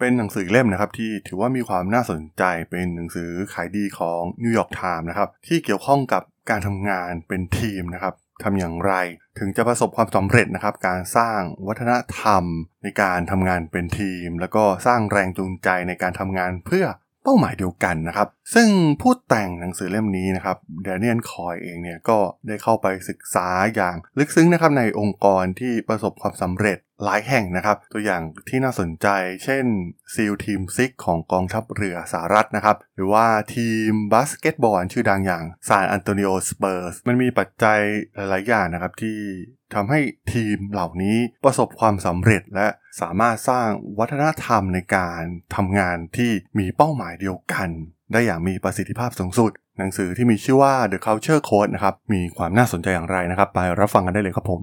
เป็นหนังสือเล่มนะครับที่ถือว่ามีความน่าสนใจเป็นหนังสือขายดีของ New York Times นะครับที่เกี่ยวข้องกับการทำงานเป็นทีมนะครับทำอย่างไรถึงจะประสบความสำเร็จนะครับ การสร้างวัฒนธรรมในการทำงานเป็นทีม แล้วก็สร้างแรงจูงใจในการทำงานเพื่อเป้าหมายเดียวกันนะครับ ซึ่งผู้แต่งหนังสือเล่มนี้นะครับ Daniel Coyle เองเนี่ยก็ได้เข้าไปศึกษาอย่างลึกซึ้งนะครับในองค์กรที่ประสบความสำเร็จ หลายแห่งนะครับ ตัวอย่างที่น่าสนใจ เช่น SEAL Team Six ของกองทัพเรือสหรัฐนะครับ หรือว่าทีมบาสเกตบอลชื่อดังอย่าง San Antonio Spurs มันมีปัจจัยหลาย ๆ อย่างนะครับที่ทำให้ทีมเหล่านี้ประสบความสำเร็จและสามารถสร้างวัฒนธรรมในการทำงานที่มีเป้าหมายเดียวกัน ได้อย่างมีประสิทธิภาพสูงสุด หนังสือที่มีชื่อว่า The Culture Code นะครับ มีความน่าสนใจอย่างไรนะครับ ไปรับฟังกันได้เลยครับผม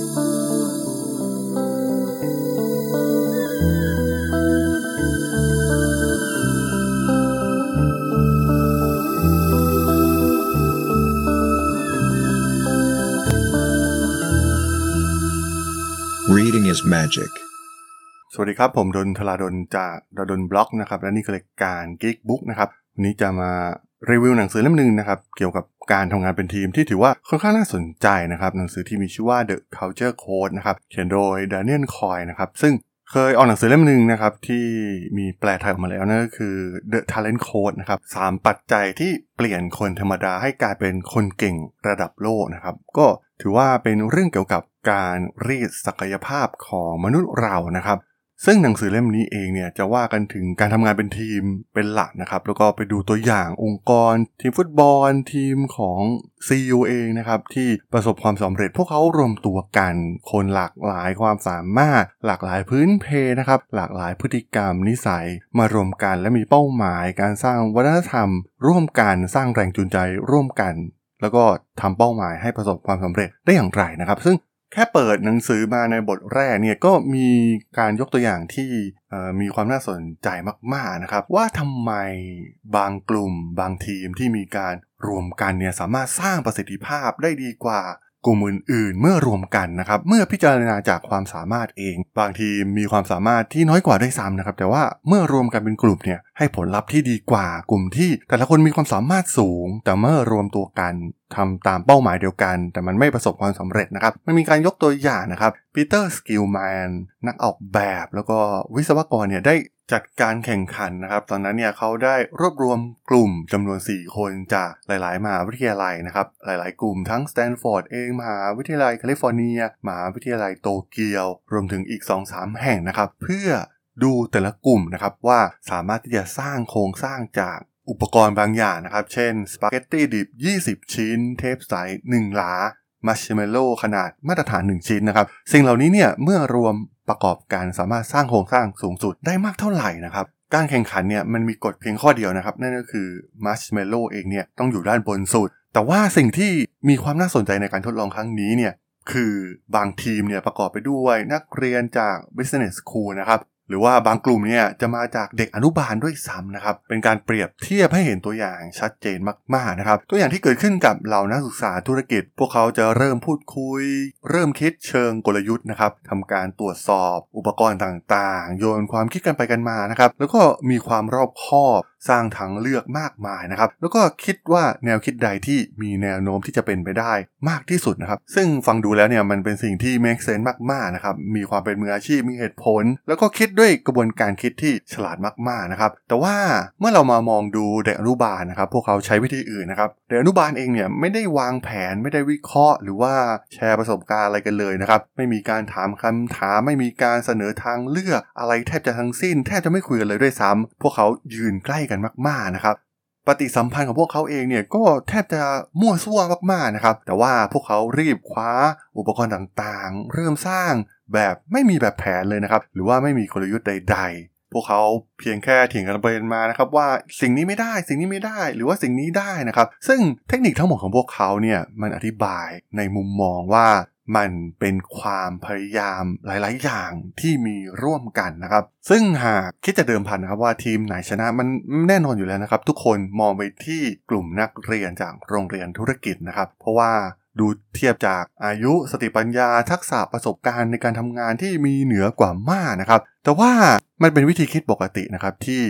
Reading is magic. สวัสดีครับ ผมดนทลาดนจากดดนบล็อกนะครับ และนี่คือรายการ Geek Book นะครับ วันนี้จะมารีวิวหนังสือเล่มหนึ่งนะครับ เกี่ยวกับการทำงานเป็นทีมที่ถือว่าค่อนข้างน่าสนใจนะครับ หนังสือที่มีชื่อว่า The Culture Code นะครับ เขียนโดย Daniel Coy นะครับ ซึ่งเคยออกหนังสือเล่มหนึ่งนะครับ ที่มีแปลไทยออกมาแล้วนั่นก็คือ The Talent Code นะครับสามปัจจัยที่เปลี่ยนคนธรรมดาให้กลายเป็นคนเก่งระดับโลกนะครับ ก็ ถือว่าเป็นเรื่องเกี่ยวกับการรีดศักยภาพของมนุษย์เรานะครับ ซึ่งหนังสือเล่มนี้เองเนี่ยจะว่ากันถึงการทำงานเป็นทีมเป็นหลักนะครับ แล้วก็ไปดูตัวอย่างองค์กร ทีมฟุตบอลทีมของ CEO เองนะครับที่ประสบความสำเร็จพวกเขารวมตัวกัน คนหลากหลายความสามารถ หลากหลายพื้นเพนะครับ หลากหลายพฤติกรรมนิสัยมารวมกันและมีเป้าหมายการสร้างวัฒนธรรม ร่วมกันสร้างแรงจูงใจร่วมกัน แล้วก็ทำเป้าหมายให้ประสบความสำเร็จได้อย่างไรนะครับ ซึ่งแค่เปิดหนังสือมาในบทแรกเนี่ยก็มีการยกตัวอย่างที่มีความน่าสนใจมากๆนะครับ ว่าทำไมบางกลุ่มบางทีมที่มีการรวมกันเนี่ยสามารถสร้างประสิทธิภาพได้ดีกว่า กลุ่มอื่น ๆ เมื่อรวมกันนะครับ เมื่อพิจารณาจากความสามารถเอง บางทีมีความสามารถที่น้อยกว่าได้ซ้ำนะครับ แต่ว่าเมื่อรวมกันเป็นกลุ่มเนี่ยให้ผลลัพธ์ที่ดีกว่ากลุ่มที่ แต่ละคนมีความสามารถสูง แต่เมื่อรวมตัวกันทำตามเป้าหมายเดียวกัน แต่มันไม่ประสบความสำเร็จนะครับ มันมีการยกตัวอย่างนะครับ Peter Skillman นักออกแบบแล้วก็วิศวกรเนี่ยได้ จัดการแข่งขันนะครับ ตอนนั้นเนี่ยเขาได้รวบรวมกลุ่มจำนวน 4 คนจากหลาย ๆมหาวิทยาลัยนะครับ หลาย ๆ กลุ่มทั้งสแตนฟอร์ดเองมหาวิทยาลัยแคลิฟอร์เนียมหาวิทยาลัยโตเกียว รวมถึงอีก 2-3 แห่งนะครับ เพื่อดูแต่ละกลุ่มนะครับว่าสามารถที่จะสร้างโครงสร้างจากอุปกรณ์บางอย่างนะครับ เช่น สปาเกตตี้ดิบ 20 ชิ้น เทปใส1หลามาร์ชเมลโล่ขนาดมาตรฐาน 1 ชิ้นนะครับ สิ่งเหล่านี้เนี่ยเมื่อรวม ประกอบกันสามารถสร้างโครงสร้างสูงสุดได้มากเท่าไหร่นะครับการแข่งขันเนี่ยมันมีกฎเพียงข้อเดียวนะครับ นั่นก็คือมาร์ชเมลโล่เองเนี่ยต้องอยู่ด้านบนสุด แต่ว่าสิ่งที่มีความน่าสนใจในการทดลองครั้งนี้เนี่ยคือบางทีมเนี่ยประกอบไปด้วยนักเรียนจาก business school นะครับ หรือว่าบางกลุ่มเนี่ยจะมาจากเด็กอนุบาลด้วยซ้ำนะครับ เป็นการเปรียบเทียบให้เห็นตัวอย่างชัดเจนมากๆนะครับ ตัวอย่างที่เกิดขึ้นกับเหล่านักศึกษาธุรกิจ พวกเขาจะเริ่มพูดคุย เริ่มคิดเชิงกลยุทธ์นะครับทำการตรวจสอบอุปกรณ์ต่างๆ โยนความคิดกันไปกันมานะครับ แล้วก็มีความรอบคอบ สร้างทางเลือกมากมายนะครับ แล้วก็คิดว่าแนวคิดใดที่มีแนวโน้มที่จะเป็นไปได้มากที่สุดนะครับ ซึ่งฟังดูแล้วเนี่ยมันเป็นสิ่งที่ make sense มากๆนะครับ มีความเป็นมืออาชีพ มีเหตุผล แล้วก็คิดด้วยกระบวนการคิดที่ฉลาดมากๆนะครับ แต่ว่าเมื่อเรามามองดูเด็กอนุบาลนะครับ พวกเขาใช้วิธีอื่นนะครับ เด็กอนุบาลเองเนี่ยไม่ได้วางแผน ไม่ได้วิเคราะห์ หรือว่าแชร์ประสบการณ์อะไรกันเลยนะครับ ไม่มีการถามคำถาม ไม่มีการเสนอทางเลือกอะไรแทบจะทั้งสิ้น แทบจะไม่คุยกันเลยด้วยซ้ำพวกเขายืนใกล้กันมากๆนะครับ ปฏิสัมพันธ์ของพวกเขาเองเนี่ยก็แทบจะมั่วซั่วมากๆนะครับ แต่ว่าพวกเขารีบคว้าอุปกรณ์ต่างๆ เริ่มสร้างแบบไม่มีแบบแผนเลยนะครับ หรือว่าไม่มีกลยุทธ์ใด ๆพวกเขาเพียงแค่เถียงกันไปมานะครับว่าสิ่งนี้ไม่ได้สิ่งนี้ไม่ได้หรือว่าสิ่งนี้ได้นะครับ ซึ่งเทคนิคทั้งหมดของพวกเขาเนี่ยมันอธิบายในมุมมองว่า มันเป็นความพยายามหลาย ๆ อย่างที่มีร่วมกันนะครับ ซึ่งหากคิดจะเดิมพันนะครับว่าทีมไหนชนะมันแน่นอนอยู่แล้วนะครับ ทุกคนมองไปที่กลุ่มนักเรียนจากโรงเรียนธุรกิจนะครับ เพราะว่าดูเทียบจากอายุสติปัญญาทักษะประสบการณ์ในการทำงานที่มีเหนือกว่ามากนะครับ แต่ว่ามันเป็นวิธีคิดปกตินะครับที่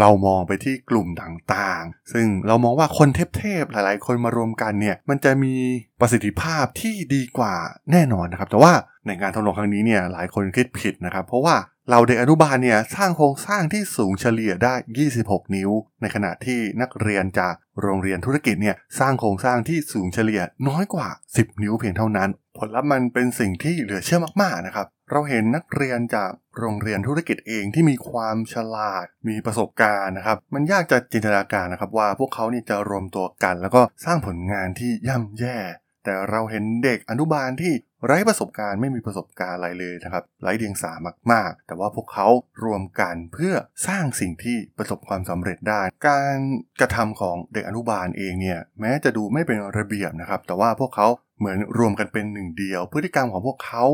เรามองไปที่กลุ่มต่างๆ ซึ่งเรามองว่าคนเทพๆหลายๆ คนมารวมกันเนี่ยมันจะมีประสิทธิภาพที่ดีกว่าแน่นอนนะครับ แต่ว่าในงานทดลองครั้งนี้เนี่ยหลายคนคิดผิดนะครับ เพราะว่าเราเด็กอนุบาลเนี่ยสร้างโครงสร้างที่สูงเฉลี่ยได้ 26 นิ้ว ในขณะที่นักเรียนจากโรงเรียนธุรกิจเนี่ยสร้างโครงสร้างที่สูงเฉลี่ยน้อยกว่า 10 นิ้วเพียงเท่านั้น ผลลัพธ์มันเป็นสิ่งที่เหลือเชื่อมากๆนะครับ เราเห็นนักเรียนจากโรงเรียนธุรกิจเองที่มีความฉลาด มีประสบการณ์นะครับ มันยากจะจินตนาการนะครับว่าพวกเขานี่จะรวมตัวกัน แล้วก็สร้างผลงานที่ย่ำแย่ แต่เราเห็นเด็กอนุบาลที่ไร้ประสบการณ์ไม่มีประสบการณ์อะไรเลยนะครับไร้เดียงสามากๆ แต่ว่าพวกเขารวมกันเพื่อสร้างสิ่งที่ประสบความสำเร็จได้ การกระทำของเด็กอนุบาลเองเนี่ยแม้จะดูไม่เป็นระเบียบนะครับแต่ว่าพวกเขาเหมือนรวมกันเป็นหนึ่งเดียว พฤติกรรมของพวกเขา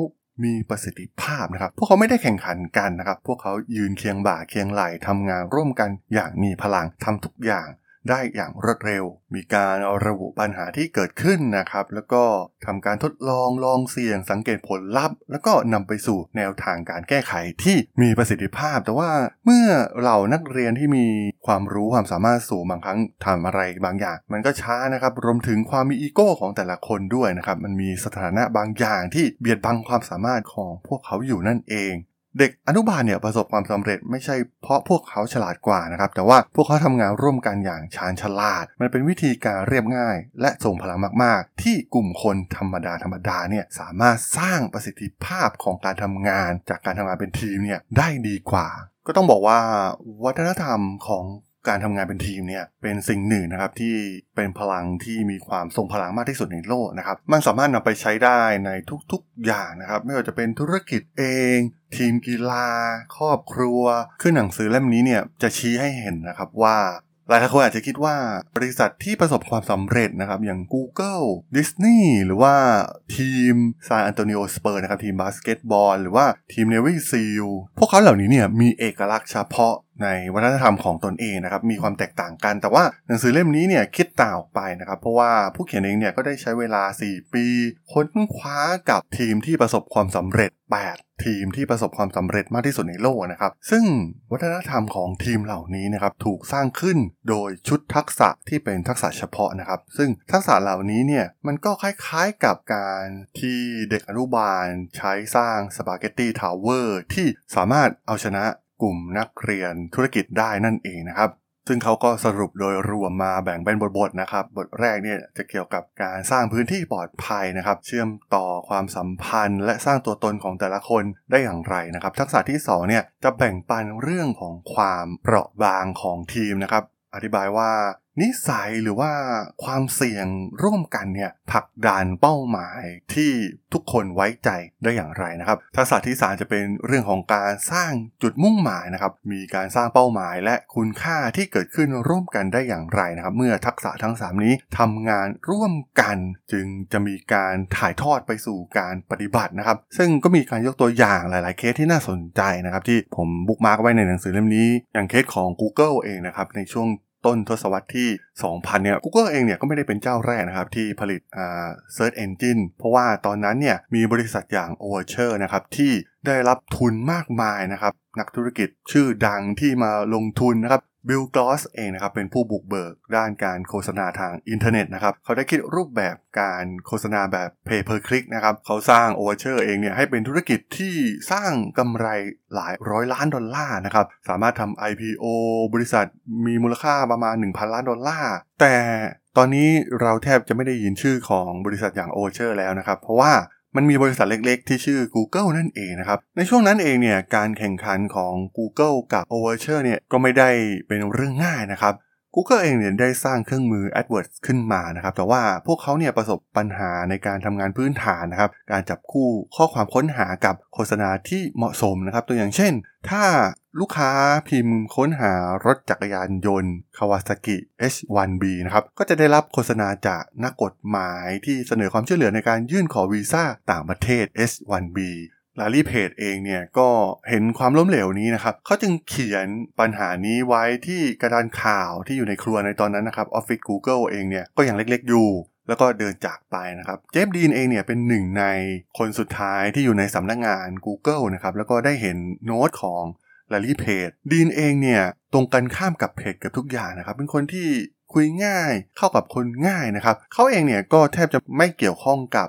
มีประสิทธิภาพนะครับ พวกเขาไม่ได้แข่งขันกันนะครับ พวกเขายืนเคียงบ่าเคียงไหล่ทำงานร่วมกันอย่างมีพลังทำทุกอย่าง ได้อย่างรวดเร็ว มีการระบุปัญหาที่เกิดขึ้นนะครับ แล้วก็ทำการทดลองลองเสี่ยงสังเกตผลลัพธ์ แล้วก็นำไปสู่แนวทางการแก้ไขที่มีประสิทธิภาพ แต่ว่าเมื่อเหล่านักเรียนที่มีความรู้ความสามารถสูงบางครั้งทำอะไรบางอย่าง มันก็ช้านะครับ รวมถึงความมีอีโก้ของแต่ละคนด้วยนะครับ มันมีสถานะบางอย่างที่เบียดบังความสามารถของพวกเขาอยู่นั่นเอง เด็กอนุบาลเนี่ยประสบความสำเร็จไม่ใช่เพราะพวกเขาฉลาดกว่านะครับ แต่ว่าพวกเขาทำงานร่วมกันอย่างชาญฉลาด มันเป็นวิธีการเรียบง่าย และส่งพลังมาก ๆ ที่กลุ่มคนธรรมดาธรรมดาเนี่ยสามารถสร้างประสิทธิภาพของการทำงาน จากการทำงานเป็นทีมเนี่ยได้ดีกว่า ก็ต้องบอกว่าวัฒนธรรมของ การทำงานเป็นทีมเนี่ยเป็นสิ่งหนึ่งนะครับที่เป็นพลังที่มีความทรงพลังมากที่สุดในโลกนะครับ มันสามารถนำไปใช้ได้ในทุกๆอย่างนะครับ ไม่ว่าจะเป็นธุรกิจเอง ทีมกีฬา ครอบครัวคือหนังสือเล่มนี้เนี่ยจะชี้ให้เห็นนะครับว่าหลายคนอาจจะคิดว่าบริษัทที่ประสบความสำเร็จนะครับ อย่าง Google Disney หรือว่าทีม San Antonio Spurs นะครับ ทีมบาสเกตบอลหรือว่าทีม Navy SEAL พวกเขาเหล่านี้เนี่ยมีเอกลักษณ์เฉพาะ ในวัฒนธรรมของตนเองนะครับมีความแตกต่างกัน แต่ว่าหนังสือเล่มนี้เนี่ยคิดต่างออกไปนะครับ เพราะว่าผู้เขียนเองเนี่ยก็ได้ใช้เวลา 4 ปี ค้นคว้ากับทีมที่ประสบความสำเร็จ 8 ทีมที่ประสบความสำเร็จมากที่สุดในโลกนะครับ ซึ่งวัฒนธรรมของทีมเหล่านี้นะครับถูกสร้างขึ้นโดยชุดทักษะที่เป็นทักษะเฉพาะนะครับ ซึ่งทักษะเหล่านี้เนี่ยมันก็คล้ายๆกับการที่เด็กอนุบาลใช้สร้าง spaghetti tower ที่สามารถเอาชนะ กลุ่มนักเรียนธุรกิจได้นั่นเองนะครับ ซึ่งเขาก็สรุปโดยรวมมาแบ่งเป็นบทๆนะครับ บทแรกเนี่ยจะเกี่ยวกับการสร้างพื้นที่ปลอดภัยนะครับ เชื่อมต่อความสัมพันธ์ และสร้างตัวตนของแต่ละคนได้อย่างไรนะครับ ทักษะที่2เนี่ยจะแบ่งปันเรื่องของความเปราะบางของทีมนะครับอธิบายว่า นิสัยหรือว่าความเสี่ยงร่วมกันเนี่ยผลักดันเป้าหมายที่ทุกคนไว้ใจได้อย่างไรนะครับทักษะที่3จะเป็นเรื่องของการสร้างจุดมุ่งหมายนะครับ มีการสร้างเป้าหมายและคุณค่าที่เกิดขึ้นร่วมกันได้อย่างไรนะครับ เมื่อทักษะทั้ง 3 นี้ทำงานร่วมกันจึงจะมีการถ่ายทอดไปสู่การปฏิบัตินะครับ ซึ่งก็มีการยกตัวอย่างหลาย ๆ เคสที่น่าสนใจนะครับ ที่ผม bookmark ไว้ในหนังสือเล่มนี้ อย่างเคสของ Google เองนะครับในช่วง ต้นทศวรรษที่ 2000 เนี่ย Google เองเนี่ยก็ไม่ได้เป็นเจ้าแรกนะครับ ที่ผลิตอ่า Search Engine เพราะว่าตอนนั้นเนี่ยมีบริษัทอย่าง Overture นะครับ ที่ได้รับทุนมากมายนะครับ นักธุรกิจชื่อดังที่มาลงทุนนะครับ Bill Gross เองนะครับเป็นผู้บุกเบิกด้านการโฆษณาทางอินเทอร์เน็ตนะครับเขาได้คิดรูปแบบการโฆษณาแบบ pay per click นะครับเขาสร้าง Overture เองเนี่ยให้เป็นธุรกิจที่สร้างกำไรหลายร้อยล้านดอลลาร์นะครับสามารถทำ IPO บริษัทมีมูลค่าประมาณ 1,000 ล้านดอลลาร์แต่ตอนนี้เราแทบจะไม่ได้ยินชื่อของบริษัทอย่าง Overture แล้วนะครับ เพราะว่า มันมีบริษัทเล็กๆ ที่ชื่อ Google นั่นเองนะครับ ในช่วงนั้นเองเนี่ยการแข่งขันของ Google กับ Overture เนี่ยก็ไม่ได้เป็นเรื่องง่ายนะครับ Google เองเนี่ยได้สร้างเครื่องมือ AdWords ขึ้นมานะครับ แต่ว่าพวกเขาเนี่ยประสบปัญหาในการทำงานพื้นฐานนะครับ การจับคู่ข้อความค้นหากับโฆษณาที่เหมาะสมนะครับ ตัวอย่างเช่น ถ้า ลูกค้าพิมพ์ค้นหารถจักรยานยนต์ Kawasaki H1B นะครับ ก็จะได้รับโฆษณาจากนักกฎหมายที่เสนอความช่วยเหลือในการยื่นขอวีซ่าต่างประเทศ H1B ลารีเพจเองเนี่ยก็เห็นความล้มเหลวนี้นะครับเขาจึงเขียนปัญหานี้ไว้ที่กระดานข่าวที่อยู่ในครัวในตอนนั้นนะครับออฟฟิศ Google เองเนี่ยก็ยังเล็กๆอยู่แล้วก็เดินจากไปนะครับ เจฟดีนเองเนี่ยเป็นหนึ่งในคนสุดท้ายที่อยู่ในสำนักงงาน Google นะครับ แล้วก็ได้เห็นโน้ตของ ลารีเพจดีนเองเนี่ยตรงกันข้ามกับเพจกับทุกอย่างนะครับ เป็นคนที่คุยง่ายเข้ากับคนง่ายนะครับเขาเองเนี่ยก็แทบจะไม่เกี่ยวข้องกับ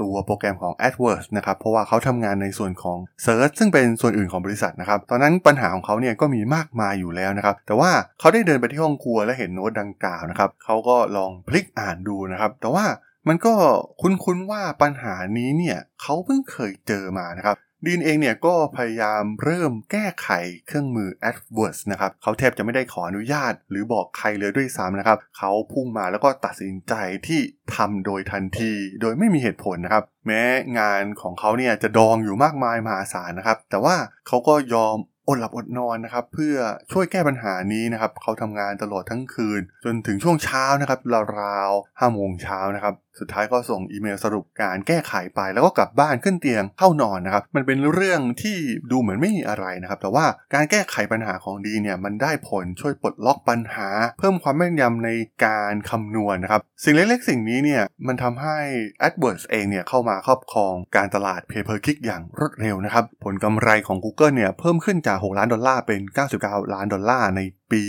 ตัวโปรแกรมของ AdWords นะครับเพราะว่าเขาทำงานในส่วนของ Search ซึ่งเป็นส่วนอื่นของบริษัทนะครับตอนนั้นปัญหาของเขาเนี่ยก็มีมากมายอยู่แล้วนะครับแต่ว่าเขาได้เดินไปที่ห้องครัวและเห็นโน้ตดังกล่าวนะครับเขาก็ลองพลิกอ่านดูนะครับแต่ว่ามันก็คุ้นๆว่าปัญหานี้เนี่ยเขาเพิ่งเคยเจอมานะครับ ดีนเองเนี่ยก็พยายามเริ่มแก้ไขเครื่องมือ AdWords นะครับเขาแทบจะไม่ได้ขออนุญาต หรือบอกใครเลยด้วยซ้ำนะครับเขาพุ่งมาแล้วก็ตัดสินใจที่ทำโดยทันที โดยไม่มีเหตุผลนะครับ แม้งานของเขาเนี่ยจะดองอยู่มากมายมหาศาลนะครับ แต่ว่าเขาก็ยอมอดหลับอดนอนนะครับเพื่อช่วยแก้ปัญหานี้นะครับเขาทำงานตลอดทั้งคืน จนถึงช่วงเช้านะครับราวๆห้าโมงเช้านะครับ สุดท้ายก็ส่งอีเมลสรุปการแก้ไขไป แล้วก็กลับบ้านขึ้นเตียงเข้านอนนะครับ มันเป็นเรื่องที่ดูเหมือนไม่มีอะไรนะครับ แต่ว่าการแก้ไขปัญหาของดีเนี่ยมันได้ผลช่วยปลดล็อกปัญหา เพิ่มความแม่นยำในการคำนวณนะครับ สิ่งเล็กๆ สิ่งนี้เนี่ยมันทำให้ AdWords เองเนี่ยเข้ามาครอบครองการตลาด Pay per Click อย่างรวดเร็วนะครับ ผลกำไรของ Google เนี่ยเพิ่มขึ้นจาก 6 ล้านดอลลาร์เป็น 99 ล้านดอลลาร์ในปี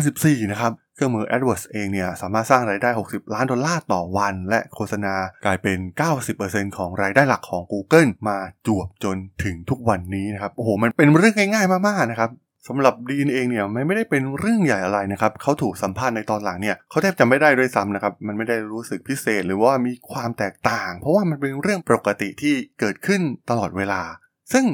2014 นะครับ เครื่องมือ AdWords เองเนี่ยสามารถสร้างรายได้ 60 ล้านดอลลาร์ต่อวัน และโฆษณากลายเป็น 90%ของรายได้หลักของ Google มาจวบจนถึงทุกวันนี้นะครับ โอ้โห มันเป็นเรื่องง่ายๆมากๆนะครับสำหรับดีนเองเนี่ยมันไม่ได้เป็นเรื่องใหญ่อะไรนะครับเขาถูกสัมภาษณ์ในตอนหลังเนี่ยเขาแทบจะไม่ได้ด้วยซ้ำนะครับมันไม่ได้รู้สึกพิเศษหรือว่ามีความแตกต่าง เพราะว่ามันเป็นเรื่องปกติที่เกิดขึ้นตลอดเวลา ซึ่ง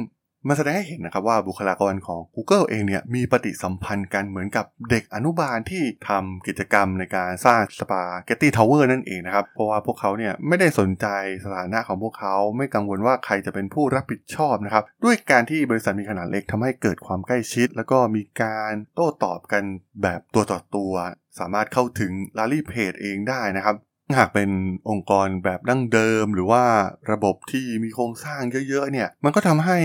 มันแสดงให้เห็นนะครับว่าบุคลากรของ Google เองเนี่ยมีปฏิสัมพันธ์กันเหมือนกับเด็กอนุบาลที่ทำกิจกรรมในการสร้างสปาเกตตี้ทาวเวอร์นั่นเองนะครับ เพราะว่าพวกเขาเนี่ยไม่ได้สนใจสถานะของพวกเขาไม่กังวลว่าใครจะเป็นผู้รับผิดชอบนะครับ ด้วยการที่บริษัทมีขนาดเล็กทำให้เกิดความใกล้ชิด แล้วก็มีการโต้ตอบกันแบบตัวต่อตัว สามารถเข้าถึงลารีเพจเองได้นะครับ หากเป็นองค์กรแบบดั้งเดิม หรือว่าระบบที่มีโครงสร้างเยอะๆเนี่ยมันก็ทำให้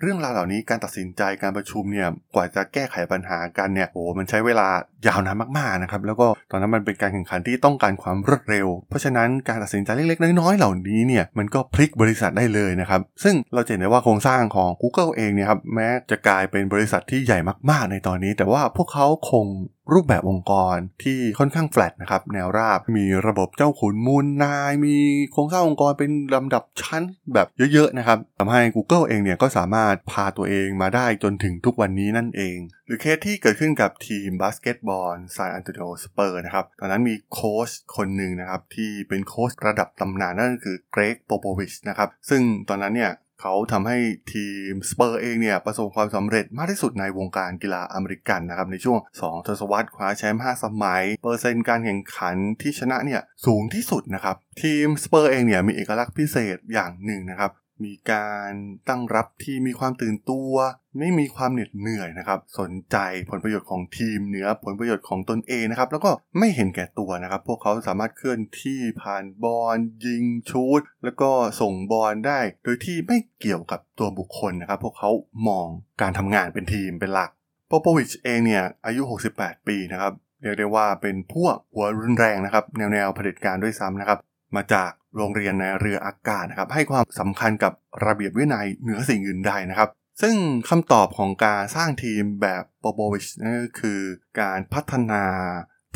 เรื่องราวเหล่านี้การตัดสินใจการประชุมเนี่ยกว่าจะแก้ไขปัญหากันเนี่ยโอ้มันใช้เวลายาวนานมากๆนะครับแล้วก็ตอนนั้นมันเป็นการแข่งขันที่ต้องการความรวดเร็ว เพราะฉะนั้นการตัดสินใจเล็กๆน้อยๆเหล่านี้เนี่ยมันก็พลิกบริษัทได้เลยนะครับซึ่งเราเห็นได้ว่าโครงสร้างของ Google เองเนี่ยครับแม้จะกลายเป็นบริษัทที่ใหญ่มากๆ ในตอนนี้ แต่ว่าพวกเขาคง รูปแบบองค์กรที่ค่อนข้างแฟลตนะครับแนวราบไม่มีระบบเจ้าขุนมูลนาย มีโครงสร้างองค์กรเป็นลำดับชั้นแบบเยอะๆนะครับทำให้ Google เองเนี่ยก็สามารถพาตัวเองมาได้จนถึงทุกวันนี้นั่นเอง หรือเคสที่เกิดขึ้นกับทีมบาสเกตบอล San Antonio Spurs นะครับตอนนั้นมีโค้ชคนหนึ่งนะครับที่เป็นโค้ชระดับตำนานนั่นก็คือ Gregg Popovich นะครับซึ่งตอนนั้นเนี่ย เขาทำให้ทีมสเปอร์เองเนี่ยประสบความสำเร็จมากที่สุดในวงการกีฬาอเมริกันนะครับในช่วง 2 ทศวรรษคว้าแชมป์ 5 สมัย เปอร์เซ็นต์การแข่งขันที่ชนะเนี่ยสูงที่สุดนะครับทีมสเปอร์เองเนี่ยมีเอกลักษณ์พิเศษอย่างหนึ่งนะครับมีการตั้งรับที่มีความตื่นตัว ไม่มีความเหน็ดเหนื่อยนะครับ สนใจผลประโยชน์ของทีมเหนือผลประโยชน์ของตนเองนะครับ แล้วก็ไม่เห็นแก่ตัวนะครับ พวกเขาสามารถเคลื่อนที่ผ่านบอลยิงชูดแล้วก็ส่งบอลได้ โดยที่ไม่เกี่ยวกับตัวบุคคลนะครับ พวกเขามองการทำงานเป็นทีมเป็นหลักโปโปวิชเองเนี่ยอายุ 68 ปีนะครับเรียกได้ว่าเป็นพวกหัวรุนแรงนะครับ แนวแนวเผด็จการด้วยซ้ำนะครับ มาจากโรงเรียนในเรืออากาศนะครับ ให้ความสำคัญกับระเบียบวินัยเหนือสิ่งอื่นใดนะครับ ซึ่งคำตอบของการสร้างทีมแบบโปโบวิชนั่นก็คือการพัฒนา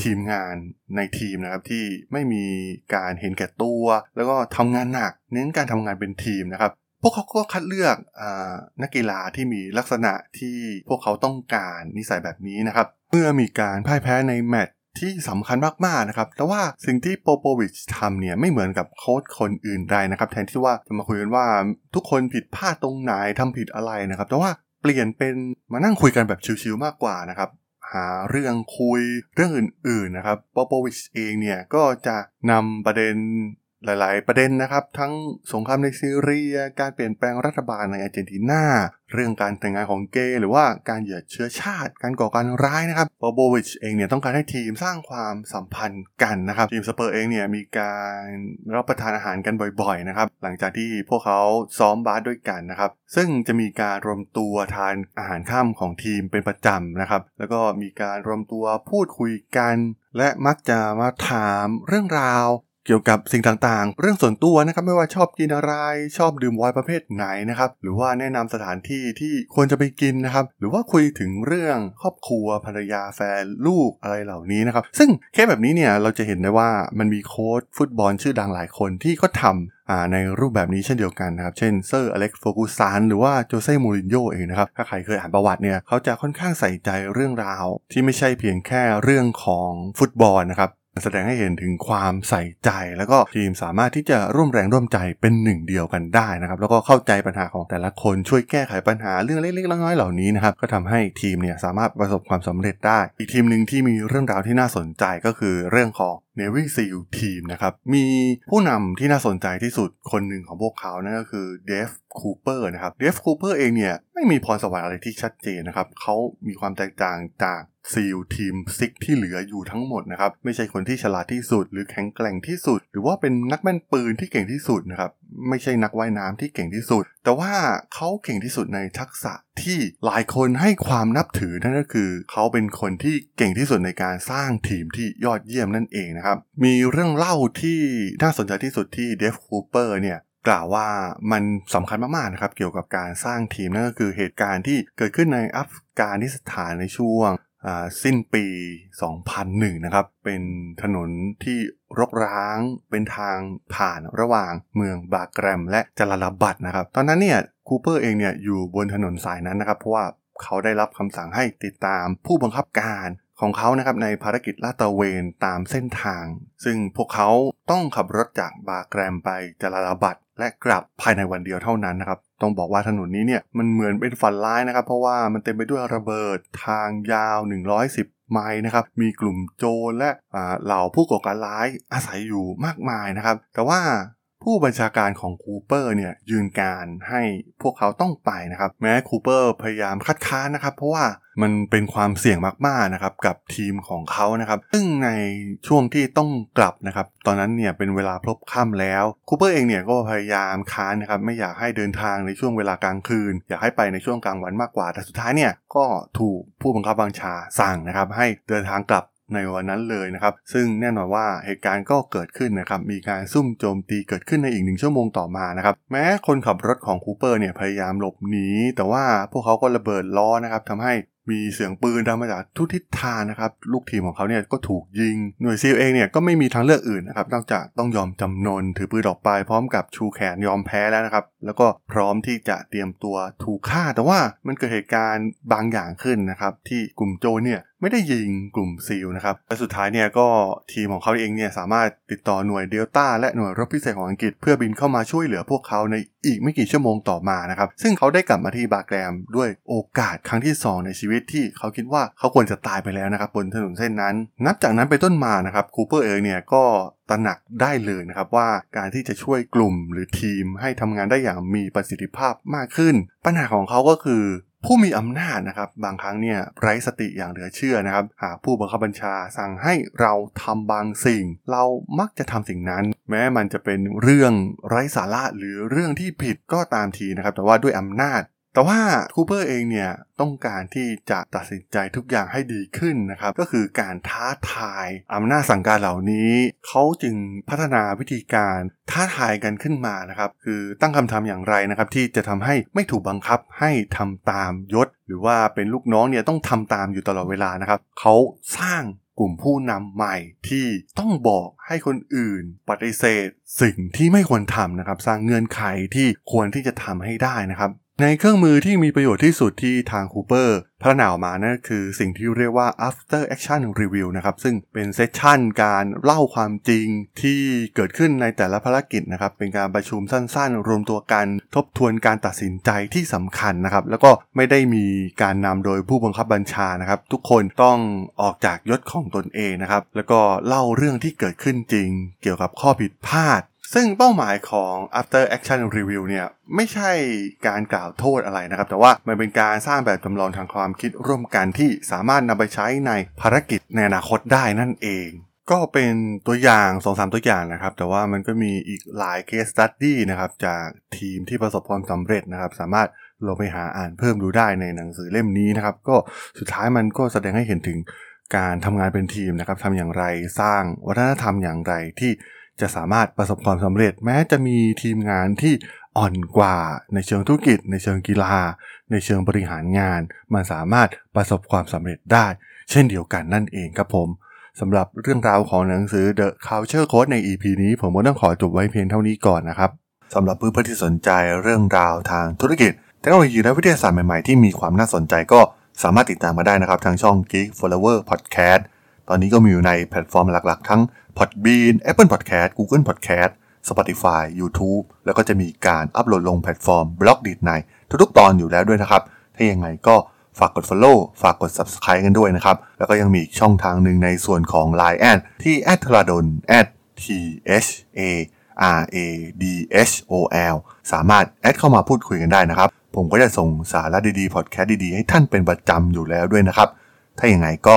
ทีมงานในทีมนะครับที่ไม่มีการเห็นแก่ตัว แล้วก็ทำงานหนัก เน้นการทำงานเป็นทีมนะครับ พวกเขาก็คัดเลือกอนักกีฬาที่มีลักษณะที่พวกเขาต้องการนิสัยแบบนี้นะครับ เมื่อมีการพ่ายแพ้ในแมตช์ ที่สำคัญมากๆนะครับ แต่ว่าสิ่งที่โปโปวิชทำเนี่ยไม่เหมือนกับโค้ชคนอื่นใดนะครับ แทนที่ว่าจะมาคุยกันว่าทุกคนผิดพลาดตรงไหนทำผิดอะไรนะครับ แต่ว่าเปลี่ยนเป็นมานั่งคุยกันแบบชิวๆมากกว่านะครับหาเรื่องคุยเรื่องอื่นๆนะครับโปโปวิชเองเนี่ยก็จะนำประเด็น หลายๆ ประเด็นนะครับ ทั้งสงครามในซีเรีย การเปลี่ยนแปลงรัฐบาลในอาร์เจนตินา เรื่องการแต่งงานของเกย์หรือว่าการเหยียดเชื้อชาติ การก่อการร้ายนะครับโปโปวิชเองเนี่ยต้องการให้ทีมสร้างความสัมพันธ์กันนะครับ ทีมสเปอร์เองเนี่ยมีการรับประทานอาหารกันบ่อยๆนะครับหลังจากที่พวกเขาซ้อมบาสด้วยกันนะครับ ซึ่งจะมีการรวมตัวทานอาหารค่ำของทีมเป็นประจำนะครับ แล้วก็มีการรวมตัวพูดคุยกัน และมักจะมาถามเรื่องราว เกี่ยวกับสิ่งต่างๆ เรื่องส่วนตัวนะครับไม่ว่าชอบกินอะไรชอบดื่มไวน์ประเภทไหนนะครับหรือว่าแนะนำสถานที่ที่ควรจะไปกินนะครับหรือว่าคุยถึงเรื่องครอบครัวภรรยาแฟนลูกอะไรเหล่านี้นะครับซึ่งแค่แบบนี้เนี่ยเราจะเห็นได้ว่ามันมีโค้ชฟุตบอลชื่อดังหลายคนที่ก็ทำอ่าในรูปแบบนี้เช่นเดียวกันนะครับเช่นเซอร์อเล็กซ์เฟอร์กูสันหรือว่าโจเซ่มูรินโญ่เองนะครับถ้าใครเคยอ่านประวัติเนี่ยเขาจะค่อนข้างใส่ใจเรื่องราว ที่ไม่ใช่เพียงแค่เรื่องของฟุตบอลนะครับ แสดงให้เห็นถึงความใส่ใจ แล้วก็ทีมสามารถที่จะร่วมแรงร่วมใจเป็นหนึ่งเดียวกันได้นะครับ แล้วก็เข้าใจปัญหาของแต่ละคนช่วยแก้ไขปัญหาเรื่องเล็กๆน้อยๆเหล่านี้นะครับก็ทำให้ทีมเนี่ยสามารถประสบความสำเร็จได้ อีกทีมหนึ่งที่มีเรื่องราวที่น่าสนใจก็คือเรื่องของ Navy SEAL ทีมนะครับ มีผู้นำที่น่าสนใจที่สุดคนหนึ่งของพวกเขานั่นก็คือเดฟคูเปอร์นะครับ เดฟคูเปอร์เองเนี่ย ไม่มีพรสวรรค์อะไรที่ชัดเจนนะครับ เขามีความแตกต่างจาก SEAL Team Six ที่เหลืออยู่ทั้งหมดนะครับ ไม่ใช่คนที่ฉลาดที่สุด หรือแข็งแกร่งที่สุด หรือว่าเป็นนักแม่นปืนที่เก่งที่สุดนะครับไม่ใช่นักว่ายน้ำที่เก่งที่สุด แต่ว่าเขาเก่งที่สุดในทักษะที่หลายคนให้ความนับถือนั่นก็คือ เขาเป็นคนที่เก่งที่สุดในการสร้างทีมที่ยอดเยี่ยมนั่นเองนะครับ มีเรื่องเล่าที่น่าสนใจที่สุดที่เดฟคูเปอร์เนี่ยกล่าวว่ามันสำคัญมากๆนะครับเกี่ยวกับการสร้างทีมนั่นก็คือเหตุการณ์ที่เกิดขึ้นในอัฟกานิสถานในช่วง สิ้นปี 2001 นะครับ เป็นถนนที่รกร้าง เป็นทางผ่านระหว่างเมืองบาแกรมและจาลาลาบัดนะครับ ตอนนั้นเนี่ยคูเปอร์เองเนี่ยอยู่บนถนนสายนั้นนะครับ เพราะว่าเขาได้รับคำสั่งให้ติดตามผู้บังคับการ ของเขานะครับในภารกิจลาดตระเวนตามเส้นทาง ซึ่งพวกเขาต้องขับรถจากบาแกรมไปจลาลาบัดและกลับภายในวันเดียวเท่านั้นนะครับ ต้องบอกว่าถนนนี้เนี่ยมันเหมือนเป็นฝันร้ายนะครับ เพราะว่ามันเต็มไปด้วยระเบิดทางยาว 110 ไมล์นะครับ มีกลุ่มโจรและเหล่าผู้ก่อการร้ายอาศัยอยู่มากมายนะครับ แต่ว่า ผู้บัญชาการของคูเปอร์เนี่ยยืนการให้พวกเขาต้องไปนะครับ แม้คูเปอร์พยายามคัดค้านนะครับ เพราะว่ามันเป็นความเสี่ยงมากๆนะครับกับทีมของเขานะครับ ซึ่งในช่วงที่ต้องกลับนะครับ ตอนนั้นเนี่ยเป็นเวลาพลบค่ำแล้วคูเปอร์เองเนี่ยก็พยายามค้านนะครับ ไม่อยากให้เดินทางในช่วงเวลากลางคืน อยากให้ไปในช่วงกลางวันมากกว่า แต่สุดท้ายเนี่ยก็ถูกผู้บังคับบัญชาสั่งนะครับ ให้เดินทางกลับ ในวันนั้นเลยนะครับ ซึ่งแน่นอนว่าเหตุการณ์ก็เกิดขึ้นนะครับ มีการซุ่มโจมตีเกิดขึ้นในอีกหนึ่งชั่วโมงต่อมานะครับ แม้คนขับรถของคูเปอร์เนี่ยพยายามหลบหนี แต่ว่าพวกเขาก็ระเบิดล้อนะครับทำให้มีเสียงปืนดังมาจากทุกทิศทางนะครับ ลูกทีมของเขาเนี่ยก็ถูกยิง หน่วยซีลเองเนี่ยก็ไม่มีทางเลือกอื่นนะครับนอกจากต้องยอมจำนนถือปืนออกไปพร้อมกับชูแขนยอมแพ้แล้วนะครับ แล้วก็พร้อมที่จะเตรียมตัวถูกฆ่า แต่ว่ามันเกิดเหตุการณ์บางอย่างขึ้นนะครับ ที่กลุ่มโจเนี่ย ไม่ได้ยิงกลุ่มซีลนะครับและสุดท้ายเนี่ยก็ทีมของเขาเองเนี่ยสามารถติดต่อหน่วยเดลต้าและหน่วยรบพิเศษของอังกฤษ เพื่อบินเข้ามาช่วยเหลือพวกเขาในอีกไม่กี่ชั่วโมงต่อมานะครับ ซึ่งเขาได้กลับมาที่บาแกรมด้วยโอกาสครั้งที่ 2 ในชีวิตที่เขาคิดว่าเขาควรจะตายไปแล้วนะครับบนถนนเส้นนั้น นับจากนั้นไปต้นมานะครับคูเปอร์เองเนี่ยก็ตระหนักได้เลยนะครับว่าการที่จะช่วยกลุ่มหรือทีมให้ทำงานได้อย่างมีประสิทธิภาพมากขึ้น ปัญหาของเขาก็คือ ผู้มีอำนาจนะครับบางครั้งเนี่ยไร้สติอย่างเหลือเชื่อนะครับ หากผู้บังคับบัญชาสั่งให้เราทำบางสิ่ง เรามักจะทำสิ่งนั้น แม้มันจะเป็นเรื่องไร้สาระหรือเรื่องที่ผิดก็ตามทีนะครับ แต่ว่าด้วยอำนาจ แต่ว่าคูเปอร์เองเนี่ยต้องการที่จะตัดสินใจทุกอย่างให้ดีขึ้นนะครับ ก็คือการท้าทายอำนาจสั่งการเหล่านี้ เขาจึงพัฒนาวิธีการท้าทายกันขึ้นมานะครับ คือตั้งคำถามอย่างไรนะครับ ที่จะทำให้ไม่ถูกบังคับให้ทำตามยศ หรือว่าเป็นลูกน้องเนี่ยต้องทำตามอยู่ตลอดเวลานะครับ เขาสร้างกลุ่มผู้นำใหม่ที่ต้องบอกให้คนอื่น ปฏิเสธ สิ่งที่ไม่ควรทำนะครับ สร้างเงื่อนไขที่ควรที่จะทำให้ได้นะครับ ในเครื่องมือที่มีประโยชน์ที่สุดที่ทางคูเปอร์พัฒนาออกมานั่นคือสิ่งที่เรียกว่า after action review นะครับซึ่งเป็นเซสชันการเล่าความจริงที่เกิดขึ้นในแต่ละภารกิจนะครับเป็นการประชุมสั้นๆ รวมตัวกันทบทวนการตัดสินใจที่สำคัญนะครับแล้วก็ไม่ได้มีการนำโดยผู้บังคับบัญชานะครับทุกคนต้องออกจากยศของตนเองนะครับแล้วก็เล่าเรื่องที่เกิดขึ้นจริง เกี่ยวกับข้อผิดพลาด ซึ่งเป้าหมายของ after action review เนี่ยไม่ใช่การกล่าวโทษอะไรนะครับ แต่ว่ามันเป็นการสร้างแบบจำลองทางความคิดร่วมกันที่สามารถนำไปใช้ในภารกิจในอนาคตได้นั่นเอง ก็เป็นตัวอย่าง2อสตัวอย่างนะครับ แต่ว่ามันก็มีอีกหลาย case study นะครับ จากทีมที่ประสบความสำเร็จนะครับ สามารถลงไปหาอ่านเพิ่มดูได้ในหนังสือเล่มนี้นะครับ ก็สุดท้ายมันก็แสดงให้เห็นถึงการทำงานเป็นทีมนะครับทำอย่างไรสร้างวัฒนธรรมอย่างไรที่ จะสามารถประสบความสำเร็จแม้จะมีทีมงานที่อ่อนกว่าในเชิงธุรกิจ ในเชิงกีฬา ในเชิงบริหารงาน มันสามารถประสบความสำเร็จได้ เช่นเดียวกันนั่นเองครับผมสำหรับเรื่องราวของหนังสือ The Culture Code ใน EP นี้ ผมก็ต้องขอจบไว้เพียงเท่านี้ก่อนนะครับสำหรับเพื่อนๆที่สนใจเรื่องราวทางธุรกิจเทคโนโลยีและวิทยาศาสตร์ใหม่ๆที่มีความน่าสนใจก็สามารถติดตามมาได้นะครับทางช่อง Geek Forever Podcast ตอนนี้ก็มีอยู่ในแพลตฟอร์มหลักๆ ทั้ง Podbean Apple Podcast Google Podcast Spotify YouTube แล้วก็จะมีการอัปโหลดลงแพลตฟอร์ม Blockdit ในทุกๆ ตอนอยู่แล้วด้วยนะครับ ถ้ายังไงก็ฝากกด Follow ฝากกด Subscribe กันด้วยนะครับ แล้วก็ยังมีช่องทางหนึ่งในส่วนของ Line add ที่ a t r a d o n t h a r a d h o l สามารถแอดเข้ามาพูดคุยกันได้นะครับ ผมก็จะส่งสาระดีๆ พอดแคสต์ดีๆ ให้ท่านเป็นประจำอยู่แล้วด้วยนะครับ ถ้าอย่างไงก็